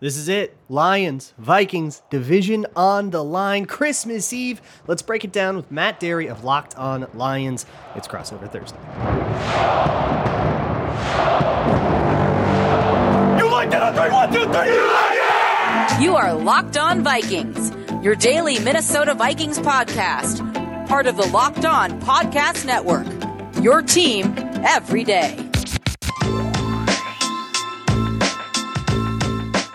This is it. Lions, Vikings, division on the line. Christmas Eve. Let's break it down with Matt Dery of Locked On Lions. It's crossover Thursday. You like that? three, one, two, three. You like it? You are Locked On Vikings, your daily Minnesota Vikings podcast, part of the Locked On Podcast Network. Your team every day.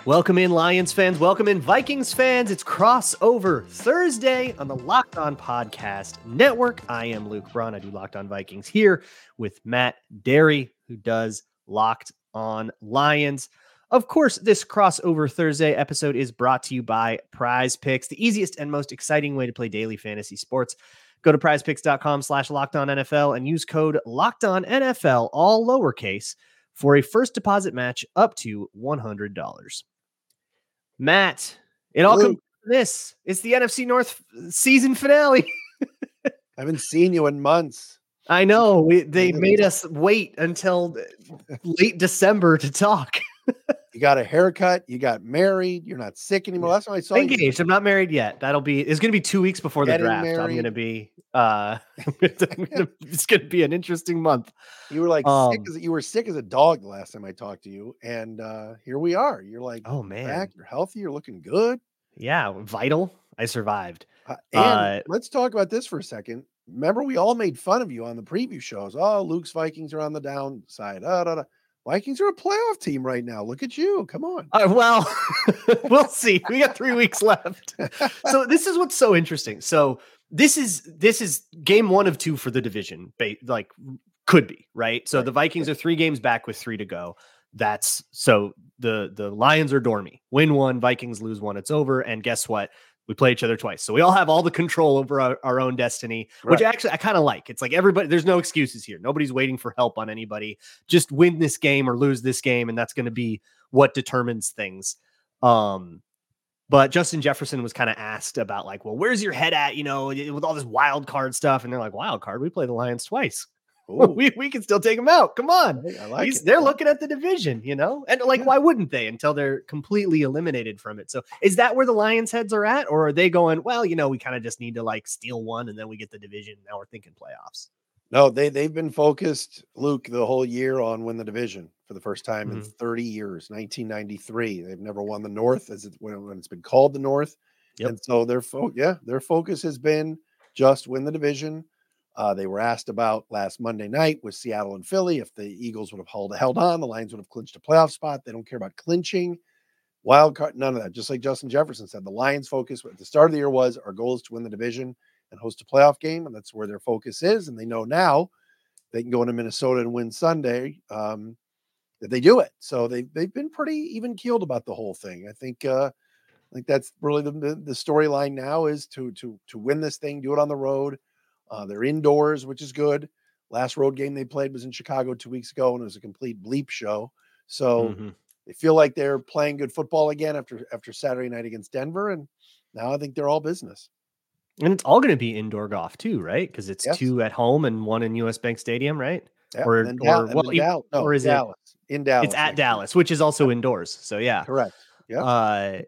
Welcome in, Lions fans. Welcome in, Vikings fans. It's crossover Thursday on the Locked On Podcast Network. I am Luke Braun. I do Locked On Vikings here with Matt Dery, who does Locked On Lions. Of course, this crossover Thursday episode is brought to you by Prize Picks, the easiest and most exciting way to play daily fantasy sports. Go to prizepicks.com slash locked on NFL and use code locked on NFL, all lowercase, for a first deposit match up to $100. Matt, it all comes to this. It's the NFC North season finale. I haven't seen you in months. I know. We, they made us wait until late December to talk. you got a haircut. You got married. You're not sick anymore. That's why I saw engaged. You. I'm not married yet. That'll be. It's going to be two weeks before Getting the draft. Married. I'm going to be. Uh, it's going to be an interesting month. You were like um, sick as you were sick as a dog the last time I talked to you, and uh here we are. You're like, oh man, back. You're healthy. You're looking good. Yeah, vital. I survived. Uh, and uh, let's talk about this for a second. Remember, we all made fun of you on the preview shows. Oh, Luke's Vikings are on the downside. Da, da. Vikings are a playoff team right now. Look at you. Come on. Uh, well, we'll see. We got three weeks left. So this is what's so interesting. So this is this is game one of two for the division. Like could be right. So the Vikings are three games back with three to go. That's so the the Lions are dormy. Win one, Vikings lose one. It's over. And guess what? We play each other twice. So we all have all the control over our, our own destiny, which actually I kind of like. It's like everybody, there's no excuses here. Nobody's waiting for help on anybody. Just win this game or lose this game, and that's going to be what determines things. Um, but Justin Jefferson was kind of asked about like, well, where's your head at? You know, with all this wild card stuff, and they're like, wild card, we play the Lions twice. we, we can still take them out. Come on. I like they're looking at the division, you know? And like, yeah. why wouldn't they until they're completely eliminated from it? So is that where the Lions heads are at? Or are they going, well, you know, we kind of just need to like steal one and then we get the division. Now we're thinking playoffs. No, they they've been focused, Luke, the whole year on win the division for the first time mm-hmm. in 30 years, 1993. They've never won the North as it when, when it's been called the North. Yep. And so their fo- yeah, their focus has been just win the division uh, they were asked about last Monday night with Seattle and Philly if the Eagles would have held, held on, the Lions would have clinched a playoff spot. They don't care about clinching. Wild card, none of that. Just like Justin Jefferson said, the Lions' focus at the start of the year was our goal is to win the division and host a playoff game, and that's where their focus is. And they know now they can go into Minnesota and win Sunday um, that they do it. So they they've been pretty even keeled about the whole thing. I think uh, I think that's really the the storyline now is to to to win this thing, do it on the road uh, they're indoors, which is good. Last road game they played was in Chicago two weeks ago, and it was a complete bleep show. So mm-hmm. they feel like they're playing good football again after after Saturday night against Denver, and now I think they're all business. And it's all going to be indoor Goff too, right? Because it's yes. two at home and one in US Bank Stadium, right? Or, or well, Dallas, no, or is Dallas. it in Dallas? It's at Dallas, which is also indoors. So yeah, correct. Yeah. Uh,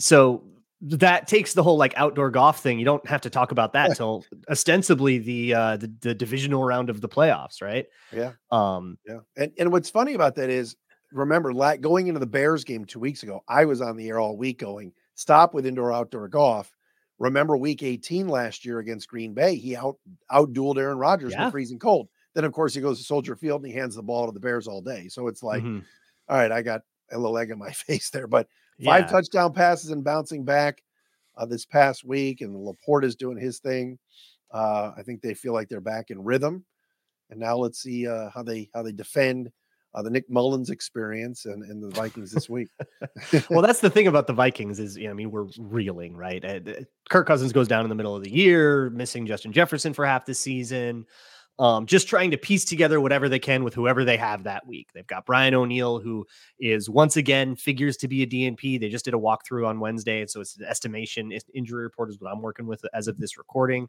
so that takes the whole like outdoor Goff thing. You don't have to talk about that till ostensibly the uh the, the divisional round of the playoffs, right? Yeah. Um yeah. And and what's funny about that is remember like going into the Bears game 2 weeks ago, I was on the air all week going, "Stop with indoor outdoor Goff." Remember week 18 last year against Green Bay, he out outdueled Aaron Rodgers yeah. in freezing cold. Then of course he goes to Soldier Field and he hands the ball to the Bears all day. So it's like, mm-hmm. all right, I got a little egg in my face there, but Five yeah. touchdown passes and bouncing back uh, this past week, and LaPorta is doing his thing. Uh, I think they feel like they're back in rhythm, and now let's see uh, how they how they defend uh, the Nick Mullens experience and, and the Vikings this week. well, that's the thing about the Vikings is, you know, I mean, we're reeling, right? Uh, Kirk Cousins goes down in the middle of the year, missing Justin Jefferson for half the season um, just trying to piece together whatever they can with whoever they have that week. They've got Brian O'Neill, who is once again figures to be a DNP. They just did a walkthrough on Wednesday, so it's an estimation. Injury report is what I'm working with as of this recording,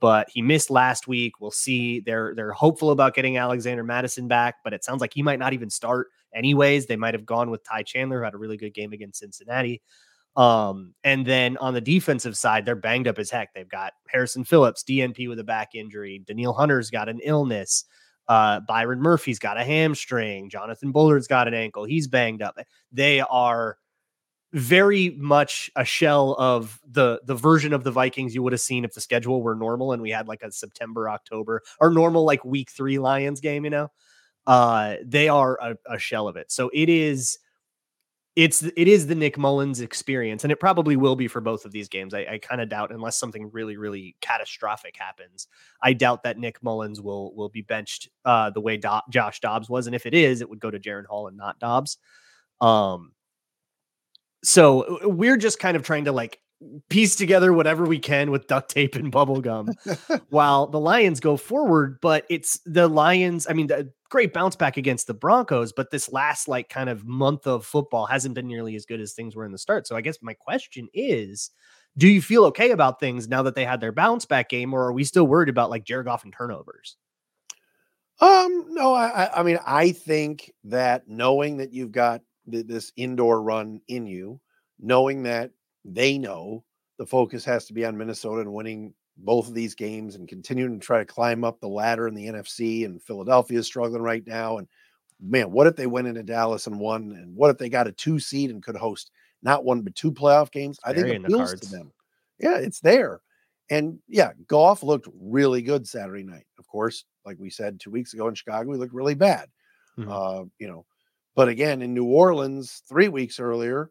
but he missed last week. We'll see. They're they're hopeful about getting Alexander Mattison back, but it sounds like he might not even start anyways. They might have gone with Ty Chandler, who had a really good game against Cincinnati. Um, and then on the defensive side, they're banged up as heck. They've got Harrison Phillips, DNP with a back injury. Danielle Hunter's got an illness. Uh, Byron Murphy's got a hamstring. Jonathan Bullard's got an ankle. He's banged up. They are very much a shell of the the version of the Vikings you would have seen if the schedule were normal and we had like a September, October, or normal like week three Lions game, you know. Uh they are a, a shell of it. So it is it's it is the Nick Mullens experience, and it probably will be for both of these games. I, I kind of doubt, unless something really, really catastrophic happens, I doubt that Nick Mullens will will be benched uh, the way Do- Josh Dobbs was, and if it is, it would go to Jaren Hall and not Dobbs. Um, so uh, we're just kind of trying to like piece together whatever we can with duct tape and bubble gum while the Lions go forward. But it's the Lions. I mean, the great bounce back against the Broncos, but this last like kind of month of football hasn't been nearly as good as things were in the start. So I guess my question is. Do you feel okay about things now that they had their bounce back game, or are we still worried about like Jared Goff and turnovers? Um, no, I, I mean, I think that knowing that you've got this indoor run in you, knowing that they know the focus has to be on Minnesota and winning both of these games and continuing to try to climb up the ladder in the NFC. And Philadelphia is struggling right now. And man, what if they went into Dallas and won? And what if they got a two seed and could host not one but two playoff games? I think it appeals to them. Yeah, it's there. And yeah, Goff looked really good Saturday night. Of course, like we said two weeks ago in Chicago, he looked really bad. Mm-hmm. Uh, you know, but again, in New Orleans, three weeks earlier,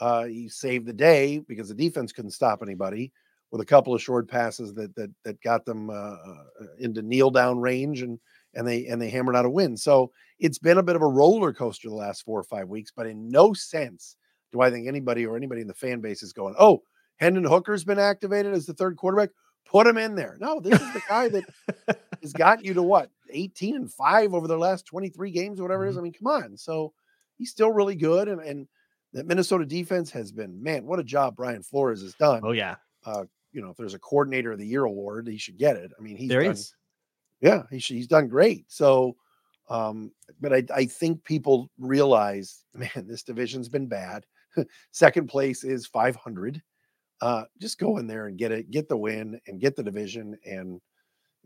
uh, he saved the day because the defense couldn't stop anybody with a couple of short passes that that that got them uh, uh, into kneel down range and and they and they hammered out a win. So it's been a bit of a roller coaster the last four or five weeks, but in no sense do I think anybody or anybody in the fan base is going, "Oh, Hendon Hooker's been activated as the third quarterback. Put him in there." No, this is the guy that has got you to what 18 and 5 over the last 23 games or whatever it is. Mm-hmm. I mean, come on. So he's still really good. And, and that Minnesota defense has been, man, what a job Brian Flores has done. Oh, yeah. Uh, you know, if there's a coordinator of the year award, he should get it. I mean, he's there done, is. Yeah, he should, he's done great. So, um, but I, I think people realize, man, this division's been bad. Second place is 500. Uh, just go in there and get it, get the win and get the division and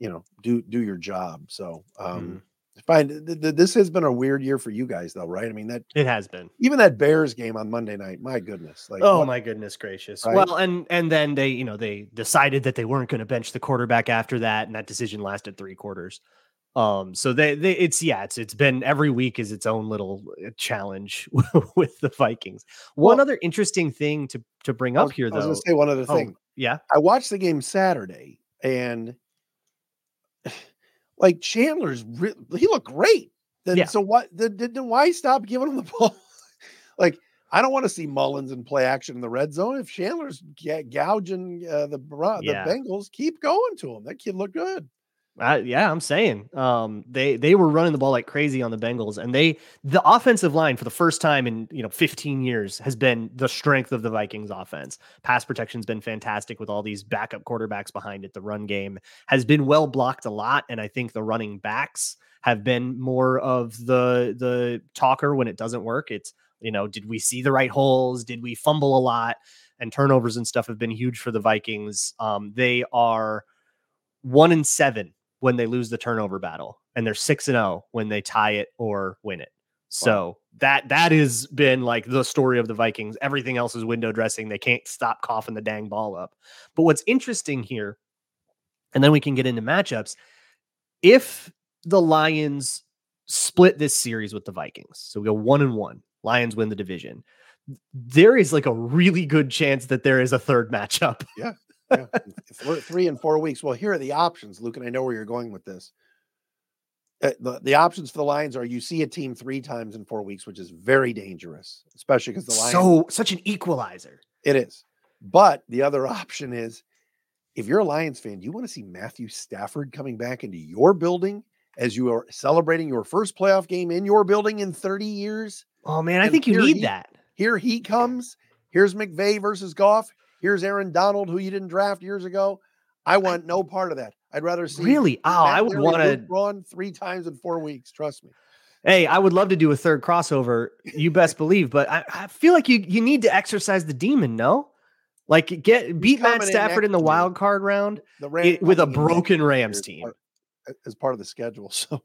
you know do do your job so um mm fine th- th- this has been a weird year for you guys though right? I mean that it has been. even that bears game on monday night my goodness like oh what, my goodness gracious. Right? well and and then they you know they decided that they weren't going to bench the quarterback after that and that decision lasted three quarters. Um so they, they it's yeah it's it's been every week is its own little uh, challenge with the vikings. One well, other interesting thing to to bring was, up here though i was gonna say one other oh, thing. oh, yeah? I watched the game saturday and like Chandler's re- he looked great. Then yeah. so what? Then, then why stop giving him the ball? like I don't want to see Mullens in play action in the red zone. If Chandler's gouging uh, the the yeah. Bengals, keep going to him. That kid looked good. Uh, yeah, I'm saying um, they they were running the ball like crazy on the Bengals, and they the offensive line for the first time in you know 15 years has been the strength of the Vikings offense. Pass protection's been fantastic with all these backup quarterbacks behind it. The run game has been well blocked a lot, and I think the running backs have been more of the the talker when it doesn't work. It's you know, did we see the right holes? Did we fumble a lot? And turnovers and stuff have been huge for the Vikings. Um, they are one and seven when they lose the turnover battle, and they're six and zero oh when they tie it or win it. So wow. that that has been like the story of the Vikings. Everything else is window dressing. They can't stop coughing the dang ball up. But what's interesting here, and then we can get into matchups. If the Lions split this series with the Vikings, so we go one and one, Lions win the division. There is like a really good chance that there is a third matchup. Yeah yeah. three and four weeks. Well, here are the options, Luke, and I know where you're going with this. Uh, the, the options for the Lions are you see a team three times in four weeks, which is very dangerous, especially because the Lions so such an equalizer. It is. But the other option is if you're a Lions fan, do you want to see Matthew Stafford coming back into your building as you are celebrating your first playoff game in your building in 30 years? Oh man, I think you need he, that. Here he comes. Here's McVay versus Goff. Here's Aaron Donald, who you didn't draft years ago. I want no part of that. I'd rather see really. Oh, I would want to run three times in four weeks. Trust me. Hey, I would love to do a third crossover. You best believe, but I, I feel like you you need to exercise the demon. No, like get beat Matt Stafford in, in the wild card round it, with a broken Rams team as part of the schedule. So,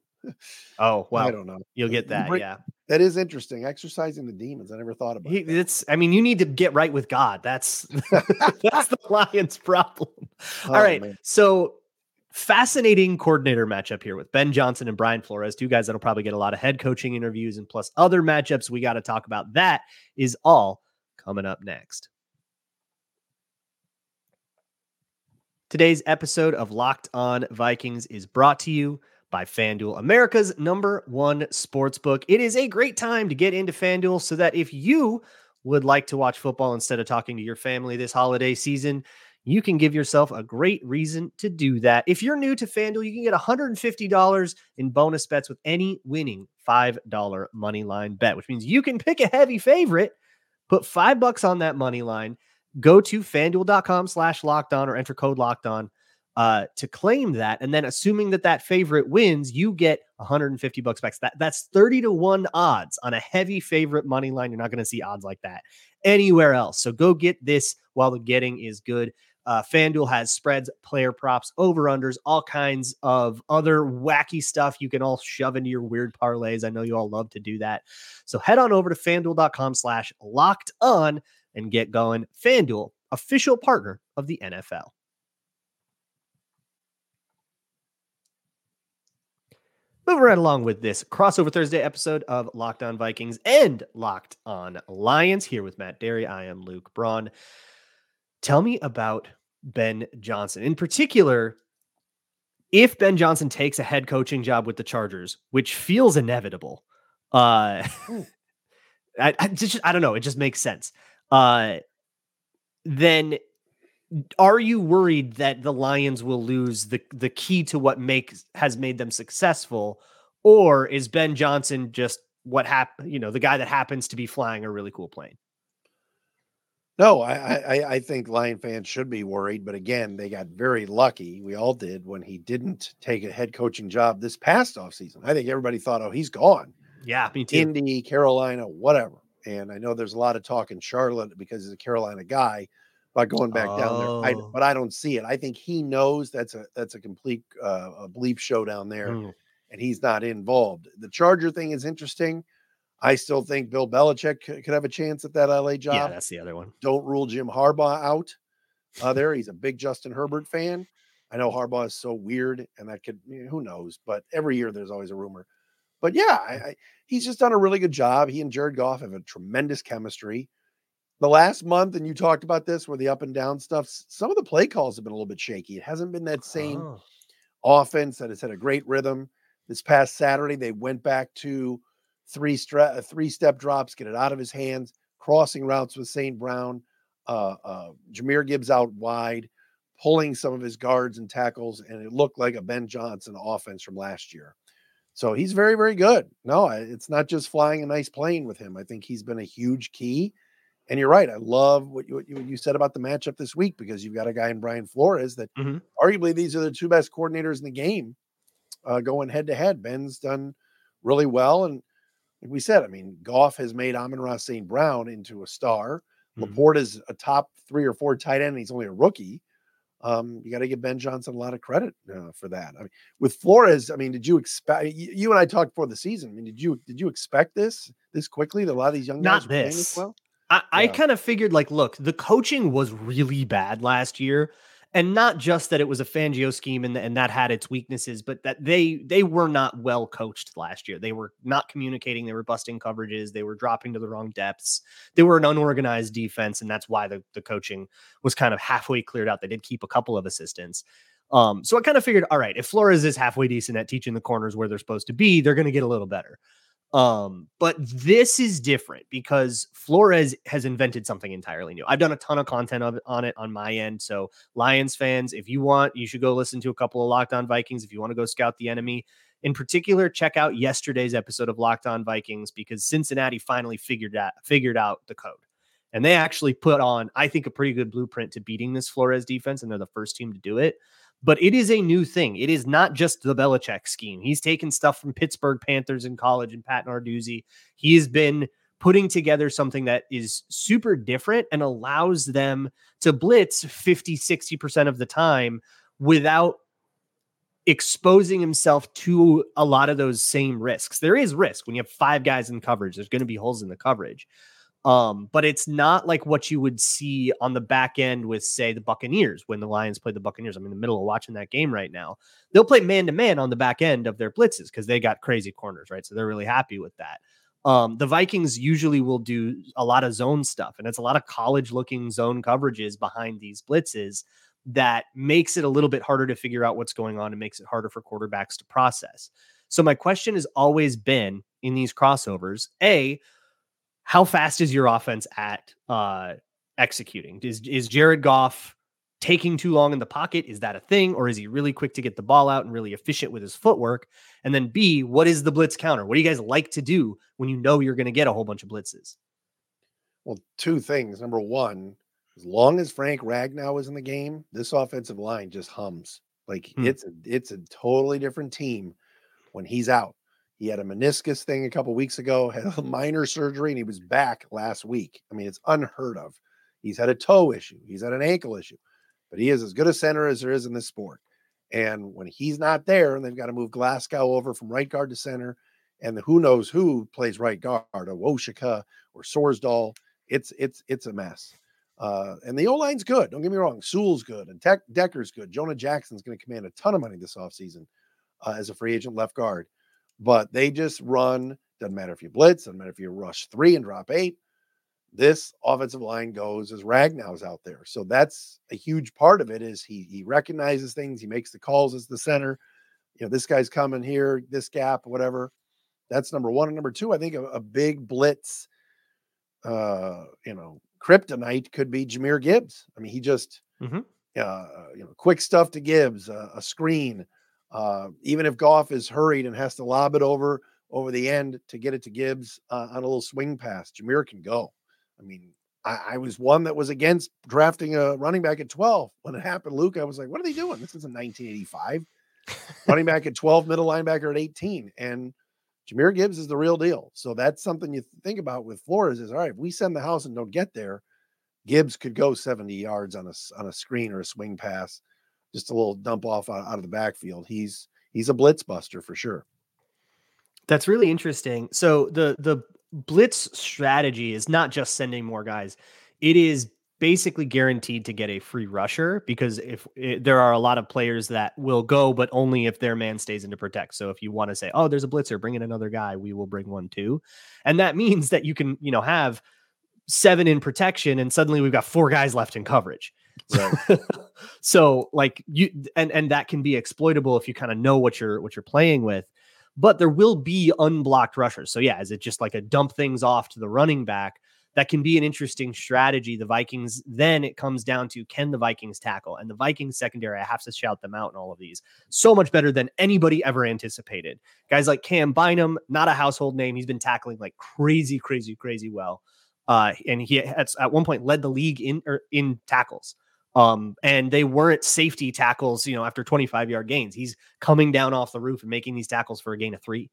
oh well, I don't know. You'll get that. Bring, yeah, that is interesting. Exercising the demons. I never thought about. He, it's. I mean, you need to get right with God. That's that's the Lions' problem. Oh, All right, man. so fascinating coordinator matchup here with Ben Johnson and Brian Flores, two guys that'll probably get a lot of head coaching interviews and plus other matchups we got to talk about. That is all coming up next. Today's episode of Locked On Vikings is brought to you by FanDuel, America's number one sports book. It is a great time to get into FanDuel so that if you would like to watch football instead of talking to your family this holiday season, you can give yourself a great reason to do that. If you're new to FanDuel, you can get $150 in bonus bets with any winning $5 money line bet, which means you can pick a heavy favorite, put five bucks on that money line, go to fanduel.com slash locked on or enter code locked on uh, to claim that. And then assuming that that favorite wins, you get 150 bucks back. That, that's 30 to 1 odds on a heavy favorite money line. You're not going to see odds like that anywhere else. So go get this while the getting is good. Uh, FanDuel has spreads, player props, over unders, all kinds of other wacky stuff you can all shove into your weird parlays. I know you all love to do that. So head on over to fanduel.com slash locked on and get going. FanDuel, official partner of the NFL. Moving right along with this crossover Thursday episode of Locked On Vikings and Locked On Lions. Here with Matt Dery, I am Luke Braun. Tell me about Ben Johnson. In particular, if Ben Johnson takes a head coaching job with the Chargers, which feels inevitable, uh, I, I, just, I don't know. It just makes sense uh, then are you worried that the Lions will lose the the key to what makes has made them successful, or is Ben Johnson just what happened? You know, the guy that happens to be flying a really cool plane. No, I, I I think Lion fans should be worried, but again, they got very lucky. We all did when he didn't take a head coaching job this past offseason. I think everybody thought, oh, he's gone. Yeah, me too. Indy, Carolina, whatever. And I know there's a lot of talk in Charlotte because he's a Carolina guy about going back oh. down there. I, oh. but I don't see it. I think he knows that's a that's a complete uh, a bleep show down there, mm. and he's not involved. The Charger thing is interesting. I still think Bill Belichick could have a chance at that LA job. Yeah, that's the other one. Don't rule Jim Harbaugh out. Uh, there, he's a big Justin Herbert fan. I know Harbaugh is so weird, and that could who knows. But every year there's always a rumor. But yeah, I, I, he's just done a really good job. He and Jared Goff have a tremendous chemistry. The last month, and you talked about this where the up and down stuff, some of the play calls have been a little bit shaky. It hasn't been that same oh. offense that has had a great rhythm. This past Saturday, they went back to three stre- uh, three step drops, get it out of his hands, crossing routes with St. Brown, uh, uh, Jahmyr Gibbs out wide, pulling some of his guards and tackles, and it looked like a Ben Johnson offense from last year. So he's very, very good. No, it's not just flying a nice plane with him. I think he's been a huge key. And you're right. I love what you, what you said about the matchup this week because you've got a guy in Brian Flores that mm-hmm. arguably these are the two best coordinators in the game uh, going head to head. Ben's done really well. And like we said, I mean, Goff has made Amon-Ra St. Brown into a star. mm hmm LaPorta is a top three or four tight end. And he's only a rookie um, you got to give Ben Johnson a lot of credit uh, for that. I mean, with Flores, I mean, did you expect? You, you, and I talked before the season. I mean, did you did you expect this this quickly? That a lot of these young guys not this. well. I, yeah. I kind of figured like, look, the coaching was really bad last year and not just that it was a Fangio scheme and, and that had its weaknesses, but that they they were not well coached last year. They were not communicating. They were busting coverages. They were dropping to the wrong depths. They were an unorganized defense, and that's why the, the coaching was kind of halfway cleared out. They did keep a couple of assistants. Um, so I kind of figured, all right, if Flores is halfway decent at teaching the corners where they're supposed to be, they're going to get a little better. Um, but this is different because Flores has invented something entirely new. I've done a ton of content of, on it on my end. So, Lions fans, if you want, you should go listen to a couple of Locked On Vikings. If you want to go scout the enemy, in particular, check out yesterday's episode of Locked On Vikings because Cincinnati finally figured out figured out the code. And they actually put on, I think, a pretty good blueprint to beating this Flores defense, and they're the first team to do it. But it is a new thing. It is not just the Belichick scheme. He's taken stuff from Pittsburgh Panthers in college and Pat Narduzzi. He has been putting together something that is super different and allows them to blitz 50, 60% of the time without exposing himself to a lot of those same risks. There is risk when you have five guys in coverage, there's going to be holes in the coverage. Um, but it's not like what you would see on the back end with, say, the Buccaneers when the Lions play the Buccaneers. I'm in the middle of watching that game right now. They'll play man to man on the back end of their blitzes because they got crazy corners, right? So they're really happy with that. Um, the Vikings usually will do a lot of zone stuff, and it's a lot of college looking zone coverages behind these blitzes that makes it a little bit harder to figure out what's going on and makes it harder for quarterbacks to process. So, my question has always been in these crossovers A, how fast is your offense at uh, executing? Is, is Jared Goff taking too long in the pocket? Is that a thing? Or is he really quick to get the ball out and really efficient with his footwork? And then B, what is the blitz counter? What do you guys like to do when you know you're going to get a whole bunch of blitzes? Well, two things. Number one, as long as Frank Ragnow is in the game, this offensive line just hums. Like hmm. it's a it's a totally different team when he's out. He had a meniscus thing a couple weeks ago, had a minor surgery, and he was back last week. I mean, it's unheard of. He's had a toe issue, he's had an ankle issue, but he is as good a center as there is in this sport. And when he's not there, and they've got to move Glasgow over from right guard to center, and who knows who plays right guard, Awosika or Sorsdal, it's it's it's a mess. Uh, and the O line's good. Don't get me wrong. Sewell's good, and Tech, Decker's good. Jonah Jackson's going to command a ton of money this offseason uh, as a free agent left guard but they just run. Doesn't matter if you blitz, doesn't matter if you rush three and drop eight. This offensive line goes as Ragnow's out there. So that's a huge part of it is he he recognizes things, he makes the calls as the center. You know, this guy's coming here, this gap, whatever. That's number one. And number two, I think a, a big blitz, uh, you know, kryptonite could be Jahmyr Gibbs. I mean, he just, mm-hmm. uh, you know, quick stuff to Gibbs, uh, a screen, uh, even if Goff is hurried and has to lob it over over the end to get it to Gibbs uh, on a little swing pass, Jahmyr can go. I mean, I, I, was one that was against drafting a running back at 12 when it happened. Luke, I was like, what are they doing? This isn't 1985. running back at 12, middle linebacker at 18. And Jahmyr Gibbs is the real deal. So that's something you think about with Flores is all right, if we send the house and don't get there, Gibbs could go 70 yards on a on a screen or a swing pass just a little dump off out, out of the backfield. He's he's a blitz buster for sure. That's really interesting. So the the blitz strategy is not just sending more guys. It is basically guaranteed to get a free rusher because if it, there are a lot of players that will go, but only if their man stays in to protect. So if you want to say, oh, there's a blitzer, bring in another guy, we will bring one too. And that means that you can, you know, have seven in protection and suddenly we've got four guys left in coverage. Right. so like you and and that can be exploitable if you kind of know what you're what you're playing with. But there will be unblocked rushers. So yeah, is it just like a dump things off to the running back? That can be an interesting strategy. The Vikings, then it comes down to can the Vikings tackle? And the Vikings secondary, I have to shout them out in all of these. So much better than anybody ever anticipated. Guys like Cam Bynum, not a household name. He's been tackling like crazy, crazy, crazy well. Uh, and he has at one point led the league in or er, in tackles. Um, and they weren't safety tackles, you know, after 25 yard gains. He's coming down off the roof and making these tackles for a gain of three.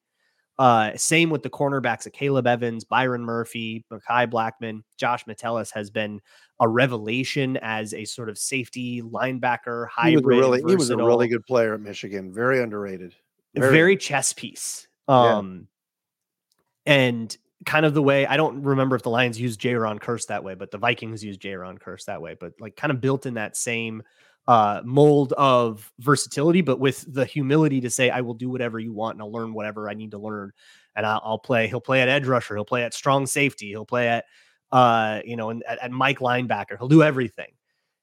Uh, same with the cornerbacks of Caleb Evans, Byron Murphy, Mekhi Blackmon, Josh Metellus has been a revelation as a sort of safety linebacker hybrid. He was, really, he was a really good player at Michigan, very underrated, very, very chess piece. Um, yeah. and kind of the way I don't remember if the Lions used Jayron Kearse that way, but the Vikings used Jayron Kearse that way, but like kind of built in that same uh, mold of versatility, but with the humility to say, I will do whatever you want and I'll learn whatever I need to learn. And I'll, I'll play, he'll play at edge rusher. He'll play at strong safety. He'll play at, uh, you know, and at, at Mike linebacker. He'll do everything.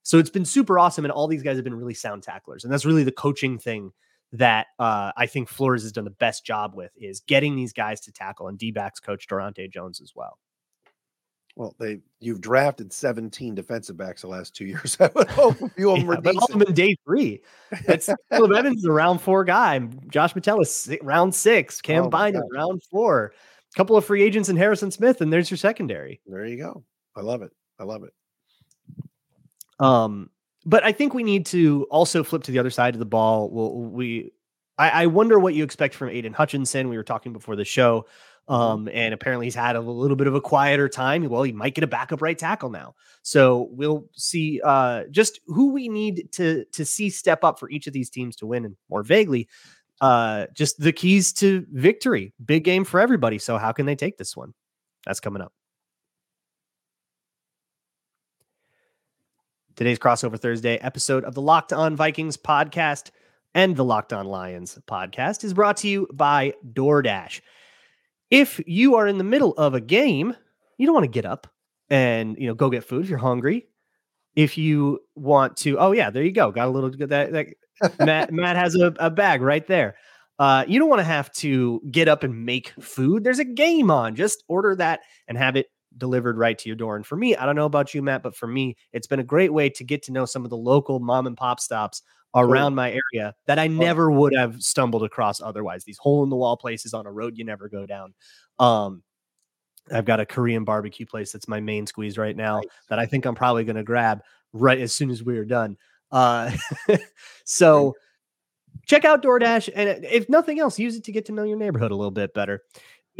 So it's been super awesome. And all these guys have been really sound tacklers. And that's really the coaching thing that uh, I think Flores has done the best job with is getting these guys to tackle, and D-backs coach Daronte Jones as well. Well, they you've drafted 17 defensive backs the last two years. I would hope a few of them yeah, were all them in day three. That's Caleb Evans is a round four guy. Josh Metellus round six. Cam oh Bynum round four. A couple of free agents in Harrison Smith, and there's your secondary. There you go. I love it. I love it. Um, but I think we need to also flip to the other side of the ball. We'll, we, I, I wonder what you expect from Aidan Hutchinson. We were talking before the show. Mm-hmm. Um, and apparently he's had a little bit of a quieter time. Well, he might get a backup right tackle now. So we'll see uh just who we need to to see step up for each of these teams to win and more vaguely, uh just the keys to victory. Big game for everybody. So how can they take this one? That's coming up. Today's crossover Thursday episode of the Locked On Vikings podcast and the Locked On Lions podcast is brought to you by DoorDash. If you are in the middle of a game, you don't want to get up and you know go get food if you're hungry. If you want to, oh yeah, there you go. Got a little that that Matt Matt has a, a bag right there. Uh, you don't want to have to get up and make food. There's a game on. Just order that and have it delivered right to your door. And for me, I don't know about you, Matt, but for me, it's been a great way to get to know some of the local mom and pop stops around my area that I never would have stumbled across otherwise. These hole in the wall places on a road you never go down. Um, I've got a Korean barbecue place that's my main squeeze right now nice. that I think I'm probably going to grab right as soon as we are done. Uh, so check out DoorDash and if nothing else, use it to get to know your neighborhood a little bit better.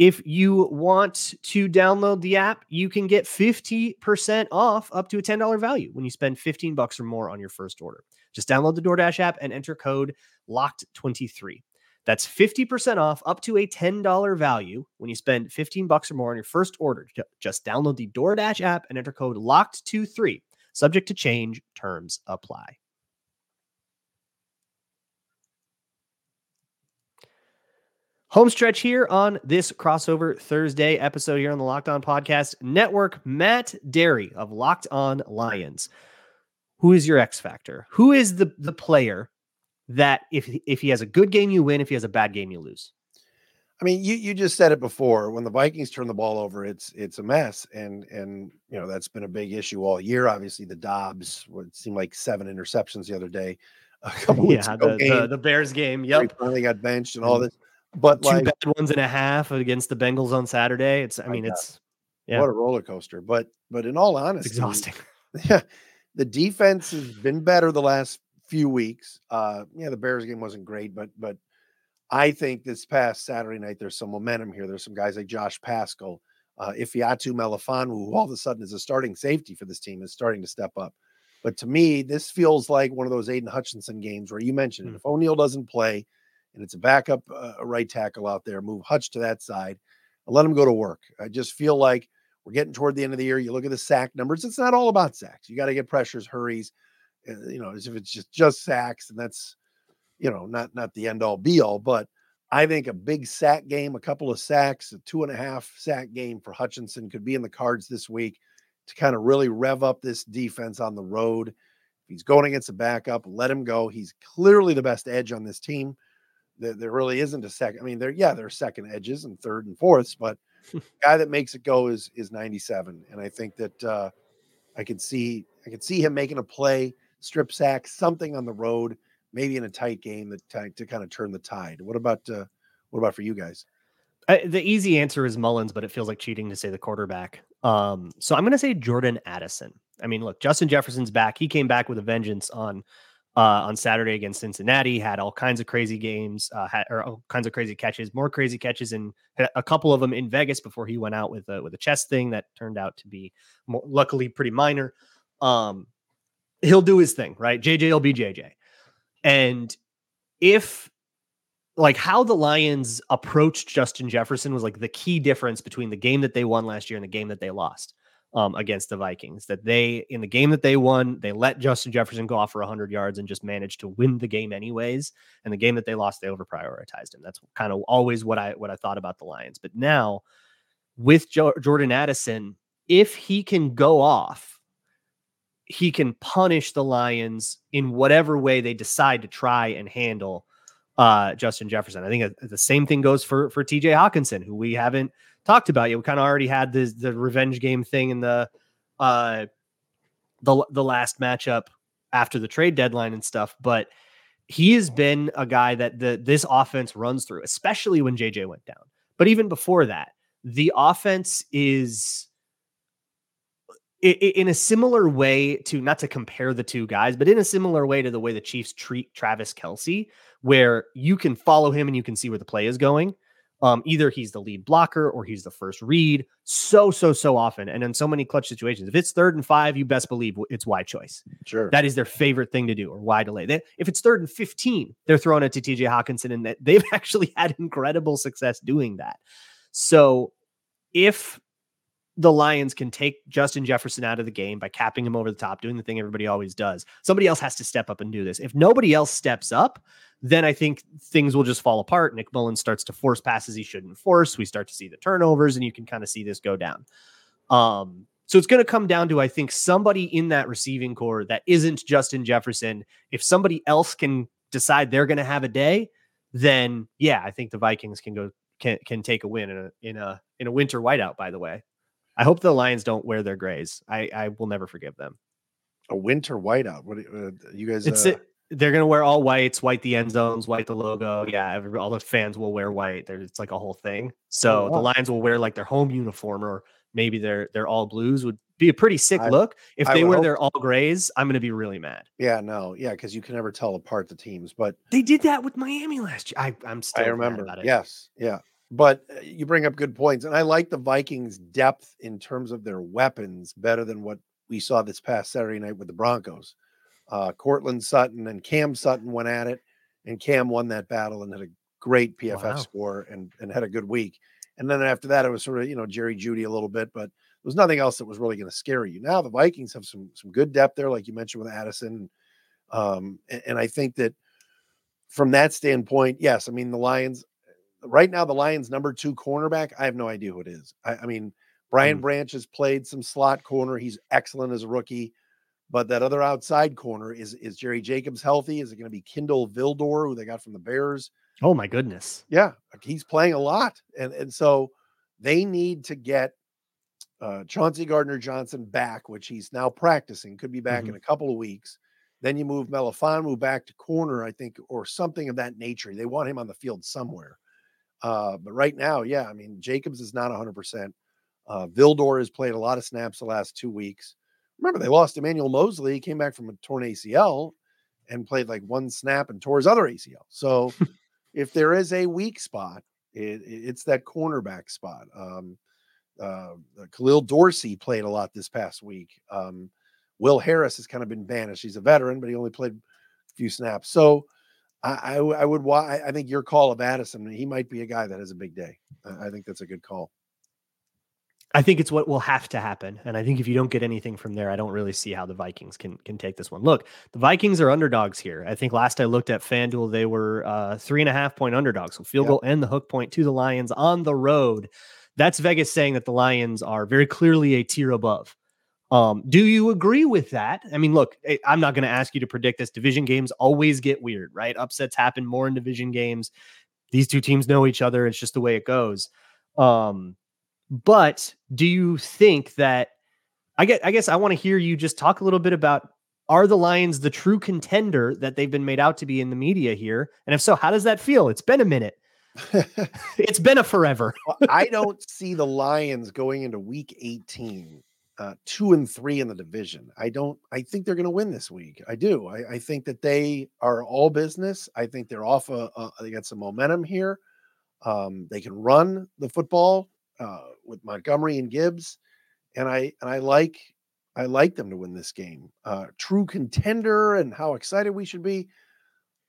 If you want to download the app, you can get 50% off up to a $10 value when you spend 15 bucks or more on your first order. Just download the DoorDash app and enter code LOCKED23. That's 50% off up to a $10 value when you spend 15 bucks or more on your first order. Just download the DoorDash app and enter code LOCKED23. Subject to change, terms apply. Homestretch here on this crossover Thursday episode here on the Locked On Podcast Network. Matt Dery of Locked On Lions. Who is your X factor? Who is the the player that if if he has a good game you win, if he has a bad game you lose? I mean, you you just said it before. When the Vikings turn the ball over, it's it's a mess, and and you know that's been a big issue all year. Obviously, the Dobbs would seem like seven interceptions the other day. A couple yeah, the, the, the, Bears game. Yep, finally got benched and all mm-hmm. this but two like, bad ones and a half against the Bengals on Saturday. It's, I mean, it's yeah. what a roller coaster. But, but in all honesty, it's exhausting. Yeah, the defense has been better the last few weeks. Uh, yeah, the Bears game wasn't great, but but I think this past Saturday night there's some momentum here. There's some guys like Josh Paschal, uh, Ifeatu Melifonwu, who all of a sudden is a starting safety for this team, is starting to step up. But to me, this feels like one of those Aidan Hutchinson games where you mentioned mm. it. If O'Neill doesn't play, and it's a backup uh, right tackle out there. Move Hutch to that side let him go to work. I just feel like we're getting toward the end of the year. You look at the sack numbers; it's not all about sacks. You got to get pressures, hurries. Uh, you know, as if it's just just sacks, and that's you know not not the end all be all. But I think a big sack game, a couple of sacks, a two and a half sack game for Hutchinson could be in the cards this week to kind of really rev up this defense on the road. If he's going against a backup, let him go. He's clearly the best edge on this team there, there really isn't a second. I mean, there, yeah, there are second edges and third and fourths, but guy that makes it go is is 97. And I think that uh, I could see I could see him making a play, strip sack, something on the road, maybe in a tight game that to, to kind of turn the tide. What about uh, what about for you guys? Uh, the easy answer is Mullens, but it feels like cheating to say the quarterback. Um, so I'm going to say Jordan Addison. I mean, look, Justin Jefferson's back. He came back with a vengeance on uh, on Saturday against Cincinnati. Had all kinds of crazy games, uh, had or all kinds of crazy catches, more crazy catches, and a couple of them in Vegas before he went out with a with a chest thing that turned out to be more, luckily pretty minor. Um, he'll do his thing, right? JJ will be JJ, and if like how the Lions approached Justin Jefferson was like the key difference between the game that they won last year and the game that they lost um, against the Vikings. That they, in the game that they won, they let Justin Jefferson go off for 100 yards and just managed to win the game anyways. And the game that they lost, they over prioritized him. That's kind of always what I what I thought about the Lions. But now with jo- Jordan Addison, if he can go off, he can punish the Lions in whatever way they decide to try and handle uh, Justin Jefferson. I think the same thing goes for for TJ Hockenson, who we haven't talked about yet. We kind of already had the the revenge game thing in the uh the the last matchup after the trade deadline and stuff, but he has been a guy that the this offense runs through, especially when JJ went down. But even before that, the offense is in a similar way to not to compare the two guys, but in a similar way to the way the Chiefs treat Travis Kelce, where you can follow him and you can see where the play is going. Um, either he's the lead blocker or he's the first read so, so, so often. And in so many clutch situations, if it's third and five, you best believe it's wide choice. Sure. That is their favorite thing to do or wide delay. They, if it's third and 15, they're throwing it to TJ Hockenson and they've actually had incredible success doing that. So if the Lions can take Justin Jefferson out of the game by capping him over the top, doing the thing everybody always does. Somebody else has to step up and do this. If nobody else steps up, then I think things will just fall apart. Nick Mullens starts to force passes he shouldn't force. We start to see the turnovers, and you can kind of see this go down. Um, so it's going to come down to, I think, somebody in that receiving corps that isn't Justin Jefferson. If somebody else can decide they're going to have a day, then yeah, I think the Vikings can go can can take a win in a in a in a winter whiteout. By the way, I hope the Lions don't wear their grays. I I will never forgive them. A winter whiteout. What uh, you guys? It's uh, they're gonna wear all whites, white the end zones, white the logo. Yeah, every, all the fans will wear white. There's it's like a whole thing. So oh, wow. the Lions will wear like their home uniform, or maybe their their all blues would be a pretty sick I, look. If they wear their all grays, I'm gonna be really mad. Yeah, no, yeah, because you can never tell apart the teams. But they did that with Miami last year. I, I'm still I remember. Yes, yeah. But uh, you bring up good points, and I like the Vikings' depth in terms of their weapons better than what we saw this past Saturday night with the Broncos. Uh, Courtland Sutton and Cam Sutton went at it, and Cam won that battle and had a great PFF wow. score and, and had a good week. And then after that, it was sort of, you know, Jerry Jeudy a little bit, but there was nothing else that was really going to scare you. Now the Vikings have some some good depth there, like you mentioned with Addison. Um, and, and I think that from that standpoint, yes, I mean the Lions right now, the Lions' number two cornerback, I have no idea who it is. I, I mean, Brian mm. Branch has played some slot corner. He's excellent as a rookie. But that other outside corner is is Jerry Jacobs healthy? Is it going to be Kindle Vildor, who they got from the Bears? Oh my goodness. Yeah, he's playing a lot. And and so they need to get uh, Chauncey Gardner Johnson back, which he's now practicing, could be back mm-hmm. in a couple of weeks. Then you move Melifonwu back to corner, I think, or something of that nature. They want him on the field somewhere. Uh, but right now, yeah, I mean, Jacobs is not 100%. Uh, Vildor has played a lot of snaps the last two weeks. Remember, they lost Emmanuel Moseley. He came back from a torn ACL and played like one snap and tore his other ACL. So if there is a weak spot, it, it's that cornerback spot. Um, uh, Khalil Dorsey played a lot this past week. Um, Will Harris has kind of been banished. He's a veteran, but he only played a few snaps. So, I, I, I would. I think your call of Addison. He might be a guy that has a big day. I think that's a good call. I think it's what will have to happen, and I think if you don't get anything from there, I don't really see how the Vikings can can take this one. Look, the Vikings are underdogs here. I think last I looked at FanDuel, they were uh, three and a half point underdogs, so field yep. goal and the hook point to the Lions on the road. That's Vegas saying that the Lions are very clearly a tier above. Um, do you agree with that? I mean, look, eh, I'm not going to ask you to predict this. Division games always get weird, right? Upsets happen more in division games. These two teams know each other. It's just the way it goes. Um, but do you think that I get I guess I want to hear you just talk a little bit about are the Lions the true contender that they've been made out to be in the media here? And if so, how does that feel? It's been a minute. it's been a forever. I don't see the Lions going into week 18 uh, two and three in the division. I don't. I think they're going to win this week. I do. I, I, think that they are all business. I think they're off. A, a they got some momentum here. Um, they can run the football uh, with Montgomery and Gibbs, and I and I like I like them to win this game. Uh, true contender, and how excited we should be.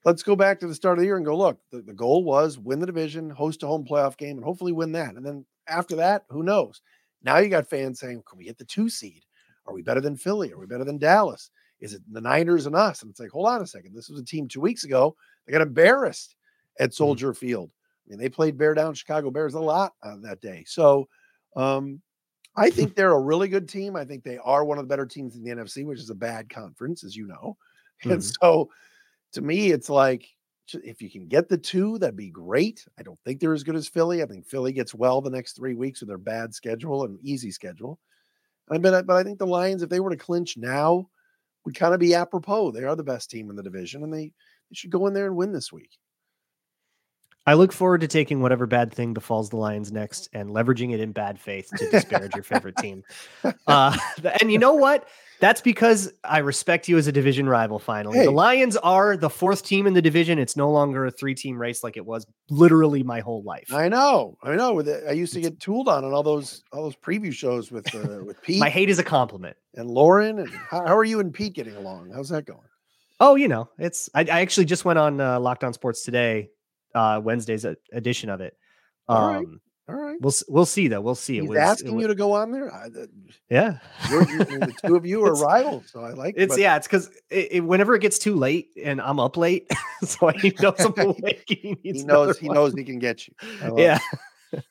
Let's go back to the start of the year and go look. The, the goal was win the division, host a home playoff game, and hopefully win that. And then after that, who knows? Now you got fans saying, can we get the two seed? Are we better than Philly? Are we better than Dallas? Is it the Niners and us? And it's like, hold on a second. This was a team two weeks ago. They got embarrassed at mm-hmm. Soldier mm-hmm. Field. I mean, they played Bear Down Chicago Bears a lot uh, that day. So um, I think they're a really good team. I think they are one of the better teams in the NFC, which is a bad conference, as you know. Mm-hmm. And so to me, it's like if you can get the two, that'd be great. I don't think they're as good as Philly. I think Philly gets well the next three weeks with their bad schedule and easy schedule. I mean, but I think the Lions, if they were to clinch now, would kind of be apropos. They are the best team in the division, and they, they should go in there and win this week. I look forward to taking whatever bad thing befalls the Lions next and leveraging it in bad faith to disparage your favorite team. Uh, and you know what? That's because I respect you as a division rival. Finally, Hey. the Lions are the fourth team in the division. It's no longer a three-team race like it was literally my whole life. I know, I know. I used to get tooled on on all those all those preview shows with uh, with Pete My hate is a compliment. and Lauren. And how, how are you and Pete getting along? How's that going? Oh, you know, it's I, I actually just went on uh, Locked On Sports today, uh, Wednesday's edition of it. Um, All right. We'll we'll see though. We'll see. He's was- it asking you to go on there. I, the, yeah. you're, you the two of you are rivals, so I like. It's but- yeah, it's because it, it- whenever it gets too late and I'm up late, so he knows I'm awake. He, He knows. He one. knows he can get you. I Yeah. It.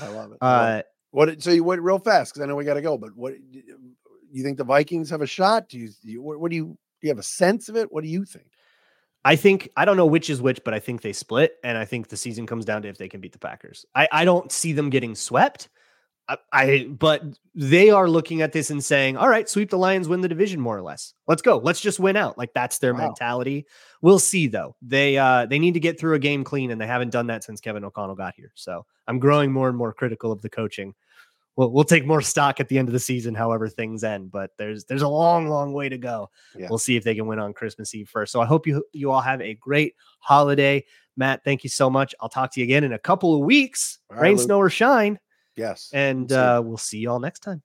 I love it. Uh, What? So you went real fast because I know we got to go. But what? You think the Vikings have a shot? Do you? do you what, what do you? Do you have a sense of it? What do you think? I think I don't know which is which, but I think they split, and I think the season comes down to if they can beat the Packers. I, I don't see them getting swept. I, I but they are looking at this and saying, "All right, sweep the Lions, win the division, more or less. Let's go. Let's just win out." Like that's their Wow. mentality. We'll see though. They uh they need to get through a game clean, and they haven't done that since Kevin O'Connell got here. So I'm growing more and more critical of the coaching. We'll, we'll take more stock at the end of the season, however things end. But there's there's a long, long way to go. Yeah. We'll see if they can win on Christmas Eve first. So I hope you you all have a great holiday. Matt, thank you so much. I'll talk to you again in a couple of weeks. All Rain, snow, or shine. Yes. And uh, we'll see you all next time.